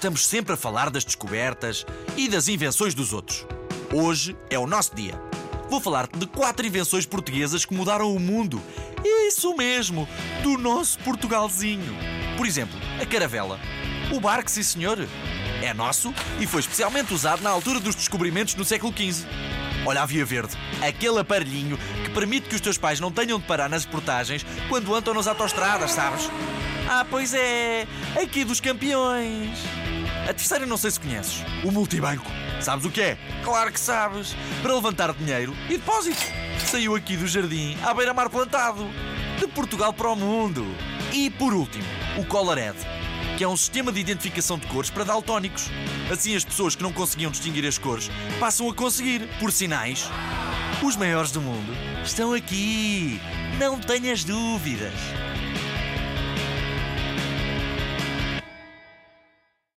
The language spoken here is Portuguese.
estamos sempre a falar das descobertas e das invenções dos outros. Hoje é o nosso dia. Vou falar-te de quatro invenções portuguesas que mudaram o mundo. Isso mesmo, do nosso Portugalzinho. Por exemplo, a caravela. O barco, sim senhor. É nosso e foi especialmente usado na altura dos descobrimentos no século XV. Olha a Via Verde, aquele aparelhinho que permite que os teus pais não tenham de parar nas portagens quando andam nas autoestradas, sabes? Ah, pois é, aqui dos campeões. A terceira não sei se conheces, o multibanco. Sabes o que é? Claro que sabes. Para levantar dinheiro e depósito. Saiu aqui do jardim, à beira-mar plantado. De Portugal para o mundo. E por último, o Colored, que é um sistema de identificação de cores para daltónicos. Assim as pessoas que não conseguiam distinguir as cores passam a conseguir, por sinais. Os maiores do mundo estão aqui. Não tenhas dúvidas.